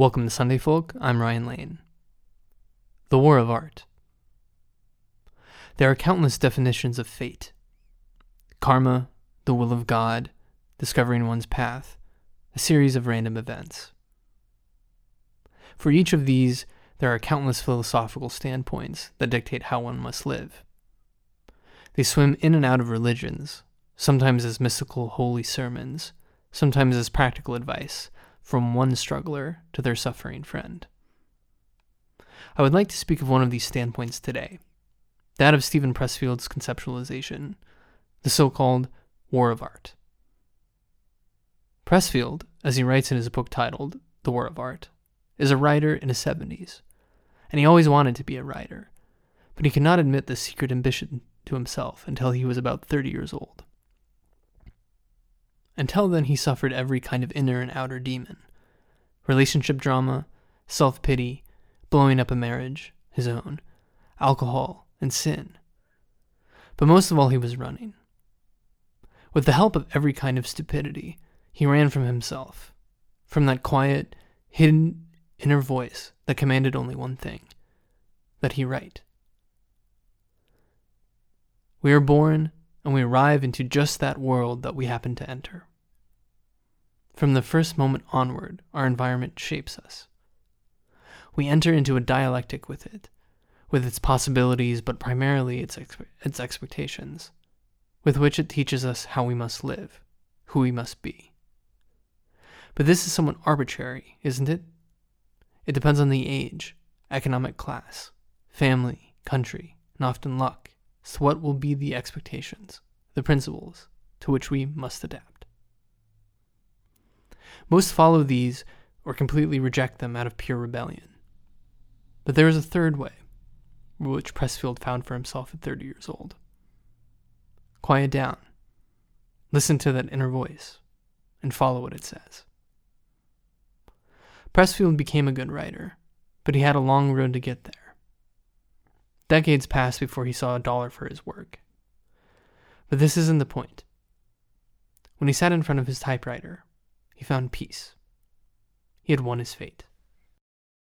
Welcome to Sunday Folk. I'm Ryan Lane. The War of Art. There are countless definitions of fate karma, the will of God, discovering one's path, a series of random events. For each of these, there are countless philosophical standpoints that dictate how one must live. They swim in and out of religions, sometimes as mystical holy sermons, sometimes as practical advice from one struggler to their suffering friend. I would like to speak of one of these standpoints today that of Steven Pressfield's conceptualization, the so called War of Art. Pressfield, as he writes in his book titled The War of Art, is a writer in his 70s, and he always wanted to be a writer, but he could not admit this secret ambition to himself until he was about 30 years old. Until then, he suffered every kind of inner and outer demon relationship drama, self pity, blowing up a marriage, his own, alcohol, and sin. But most of all, he was running. With the help of every kind of stupidity, he ran from himself, from that quiet, hidden inner voice that commanded only one thing that he write. We are born and we arrive into just that world that we happen to enter. From the first moment onward, our environment shapes us. We enter into a dialectic with it, with its possibilities, but primarily its, its expectations, with which it teaches us how we must live, who we must be. But this is somewhat arbitrary, isn't it? It depends on the age, economic class, family, country, and often luck. So, what will be the expectations, the principles to which we must adapt? Most follow these or completely reject them out of pure rebellion. But there is a third way, which Pressfield found for himself at 30 years old. Quiet down, listen to that inner voice, and follow what it says. Pressfield became a good writer, but he had a long road to get there. Decades passed before he saw a dollar for his work. But this isn't the point. When he sat in front of his typewriter, he found peace. He had won his fate.